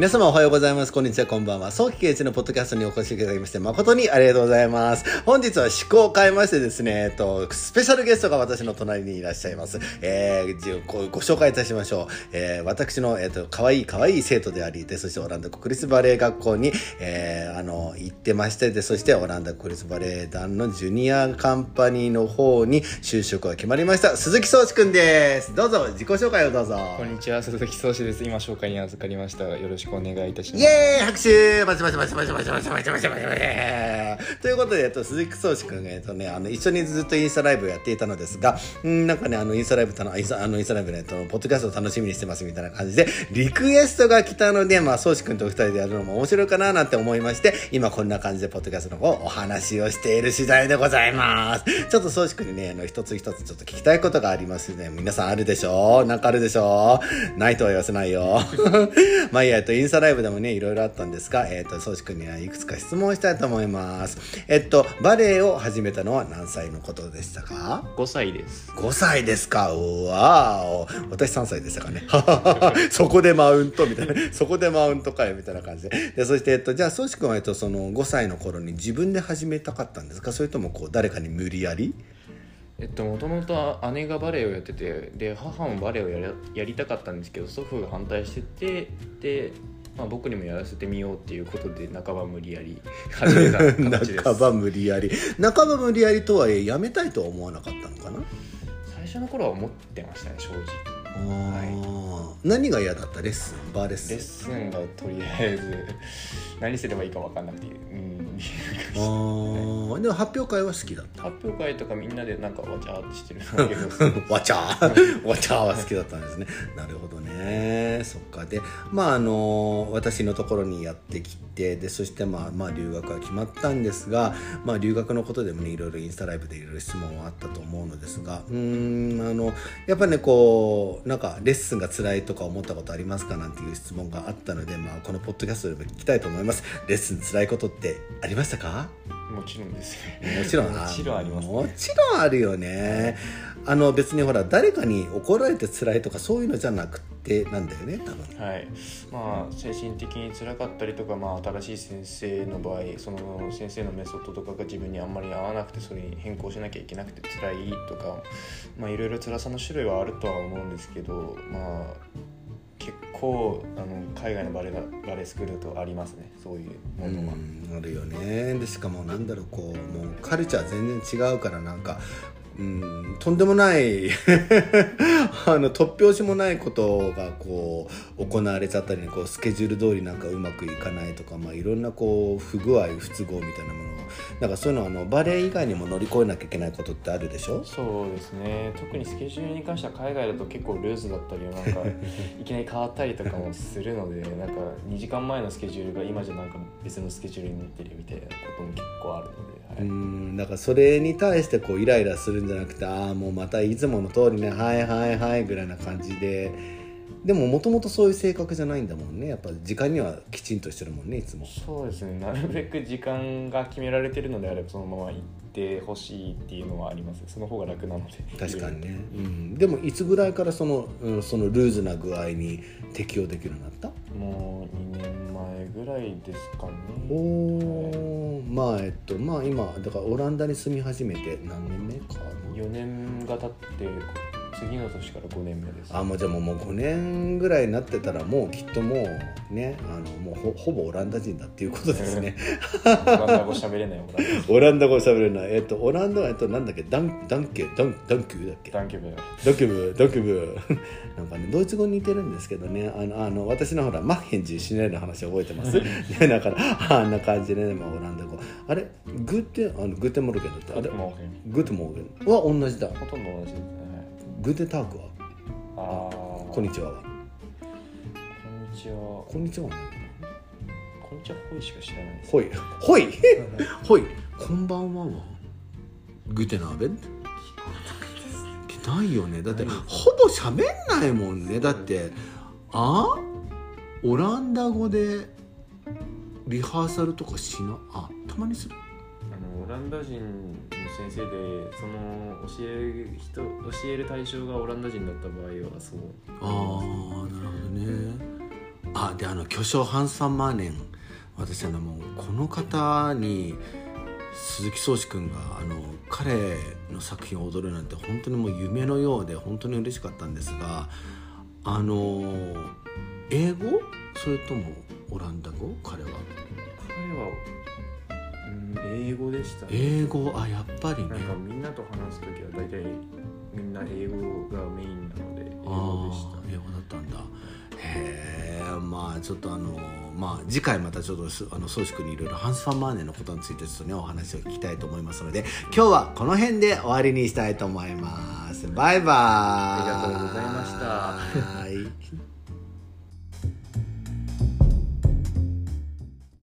皆様おはようございます。こんにちは、こんばんは。早期刑事のポッドキャストにお越しいただきまして、誠にありがとうございます。本日は趣向を変えましてですね、えっと、スペシャルゲストが私の隣にいらっしゃいます。えー、ごご紹介いたしましょう。えー、私の、えっと、可愛い可愛い生徒であり、で、そしてオランダ国立バレエ学校に、えー、あの、行ってまして、で、そしてオランダ国立バレエ団のジュニアカンパニーの方に就職が決まりました。鈴木聡志くんです。どうぞ、自己紹介をどうぞ。こんにちは、鈴木聡志です。今紹介に預かりました。よろしくお願いいたします。イエーイ拍手バチバチバチバチバチバチバチバチバチバチということで、えっと、鈴木聡志くんが、えっとね、あの、一緒にずっとインスタライブをやっていたのですが、んなんかね、あの、インスタライブたの、インスタ、あの、インスタライブね、と、ポッドキャストを楽しみにしてますみたいな感じで、リクエストが来たので、まあ、聡志くんと二人でやるのも面白いかななんて思いまして、今こんな感じで、ポッドキャストの方、お話をしている次第でございます。ちょっと聡志くんにね、あの、一つ一つちょっと聞きたいことがありますね。皆さんあるでしょなんかあるでしょないとは言わせないよ。まあいや、えっと、インスタライブでもね、いろいろあったんですが、えっ、と、宗志くんにはいくつか質問したいと思います。えっと、バレエを始めたのは何歳のことでしたか ?5 歳です。5歳ですか？うわー私3歳でしたかね。そこでマウントみたいな。そこでマウントかよみたいな感じで。でそして、えっと、じゃあ、宗志くんは、えっと、その5歳の頃に自分で始めたかったんですか？それとも、こう、誰かに無理やり？えっともともと姉がバレエをやっててで母もバレエをやりやりたかったんですけど祖父が反対しててでまあ、僕にもやらせてみようっていうことで半ば無理やり始めた形です。半ば無理やり。半ば無理やりとはいえやめたいとは思わなかったのかな？最初の頃は思ってましたね正直。はい、何が嫌だった？レッスン？バーレッスン？レッスンがとりあえず何すればいいか分かんなくて。うんああでも発表会は好きだった発表会とかみんなでなんかわちゃーってしてる わちゃー。わちゃーは好きだったんですね。なるほどね。そっか。でまああの私のところにやってきてでそしてまあまあ留学は決まったんですがまあ留学のことでもねいろいろインスタライブでいろいろ質問はあったと思うのですがうんあのやっぱねこうなんかレッスンが辛いとか思ったことありますかなんていう質問があったのでまあこのポッドキャストでも聞きたいと思います。レッスン辛いことってありましたか？もちろんですもちろん。もちろんあります、ね、もちろんあるよね。あの別にほら誰かに怒られて辛いとかそういうのじゃなくてなんだよね多分。はい。まあ精神的に辛かったりとか、まあ、新しい先生の場合その先生のメソッドとかが自分にあんまり合わなくてそれに変更しなきゃいけなくて辛いとかまあいろいろ辛さの種類はあるとは思うんですけどまあ結構あの海外のバレバレスクールとありますねそういうものは。あるよねでしかもなんだろうこうもうカルチャー全然違うからなんかうん、とんでもない あの突拍子もないことがこう行われちゃったり、ね、こうスケジュール通りなんかうまくいかないとか、まあ、いろんなこう不具合不都合みたいなものなんかそういうのはあのバレエ以外にも乗り越えなきゃいけないことってあるでしょ？そうですね特にスケジュールに関しては海外だと結構ルーズだったりなんかいきなり変わったりとかもするので なんか2時間前のスケジュールが今じゃなんか別のスケジュールになってるみたいなことも結構あるので。はい、うんだからそれに対してこうイライラするんじゃなくてああもうまたいつもの通りねはいはいはいぐらいな感じででももともとそういう性格じゃないんだもんね。やっぱ時間にはきちんとしてるもんねいつも。そうですね。なるべく時間が決められてるのであればそのまま行ってほしいっていうのはあります。その方が楽なので。確かにね、うん、でもいつぐらいからその,、うん、そのルーズな具合に適用できるようになった？もう2年前ぐらいですかね。おお、はい、まあえっとまあ今だからオランダに住み始めて何年目か4年が経って次の年から5年目です。あもうじゃあもうもう5年ぐらいになってたらもうきっともうねあのもうほほぼオランダ人だっていうことですね。オランダ語喋れないオランダ。語喋れない。えっとオランダはえっとなんだっけ？ Dan danke dan dank u だっけ？ Dank u wel dank u wel dank u wel なんかねドイツ語に似てるんですけどね。あのあの私のほら machen Sie schnell の話覚えてます？ね だからあんな感じでね、まあ、オランダ語。あれ？ Gute あの guten Morgen だってあれ？ Guten Morgen は同じだ。ほとんど同じ Guten Tag は？あこんにちは。こんにちは。こんにちはこんにちはほいしか知らないです。ほい。ほい？ほい。こんばんはは？グーテナーベン？ないよね。だってほぼ喋んないもんね。だってあ？オランダ語でリハーサルとかしなあたまにする。あのオランダ人先生でその教える人教える対象がオランダ人だった場合はそう。ああなるほどね。あであの巨匠ハンス・ファン・マーネン。私あのもうこの方に鈴木壮志君があの彼の作品を踊るなんて本当にもう夢のようで本当に嬉しかったんですがあの英語？それともオランダ語？彼は。彼は、うん、英語でしたね。英語？あやっぱりね。なんかみんなと話す時は大体みんな英語がメインなので英あ語でした。あ英語だったんだ。へえまあちょっとあのまあ次回またちょっとすあの宗志君にいろいろハンス・ファン・マーネのことについてちょっとねお話を聞きたいと思いますので今日はこの辺で終わりにしたいと思います。バイバイ。ありがとうございました。はい